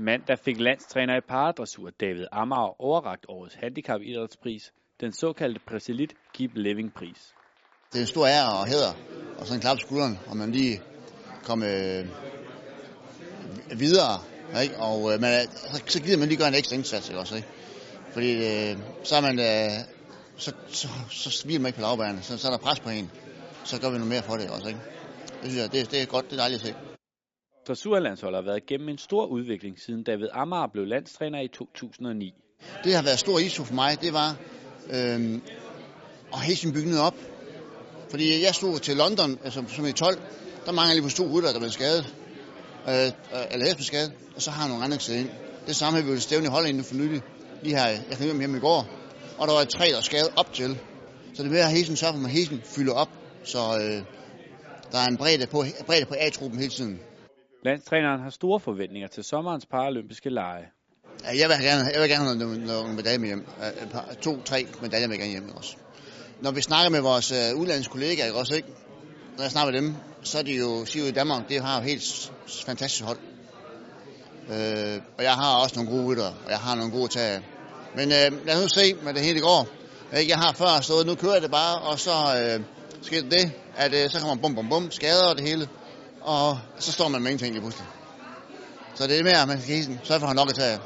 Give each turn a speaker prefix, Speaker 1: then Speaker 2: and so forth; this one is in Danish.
Speaker 1: Mandag fik landstræner i paradressur David Amager overragt årets handicapidrætspris, den såkaldte Præsilit Keep Living pris.
Speaker 2: Det er en stor ære og hæder, og sådan en klap skulderen, og man lige kommer øh, videre, ikke? og øh, man, så, så gider man lige gøre en ekstra indsats, ikke også, ikke? Fordi øh, så er man, øh, så, så, så, så man ikke på lavbærene, så, så er der pres på en, så gør vi noget mere for det også, ikke? Det synes jeg, det, det er godt, det er dejligt at se.
Speaker 1: Dressurlandsholdet har været igennem en stor udvikling, siden David Amager blev landstræner i 2009.
Speaker 2: Det, har været stor issue for mig, det var øh, at hæve sin bygning op. Fordi jeg stod til London, altså, som i 12, der mangler lige på to rytter, der blev skadet. Øh, øh eller er skadet, og så har nogle andre siddet ind. Det samme har vi jo stævne i Holland for nylig. Lige her, jeg kan hjemme i går. Og der var tre, der skadet op til. Så det er med at hesen sørge for, at hesen fylder op, så øh, der er en bredde på, bredde på A-truppen hele tiden.
Speaker 1: Landstræneren har store forventninger til sommerens paralympiske lege.
Speaker 2: Ja, jeg vil gerne, jeg vil gerne have nogle, nogle medaljer med hjem. To-tre medaljer med gerne hjem også. Når vi snakker med vores øh, uh, udlandskollegaer, også ikke? når jeg snakker med dem, så er de jo, siger jo i Danmark, det har jo helt fantastisk hold. Øh, og jeg har også nogle gode rytter, og jeg har nogle gode tag. Men øh, lad os nu se, hvad det hele går. Jeg har før stået, nu kører jeg det bare, og så øh, sker det, at øh, så kommer bum bum bum, skader og det hele og så står man med ingenting lige pludselig. Så det er mere, at man skal sørge for at have nok at tage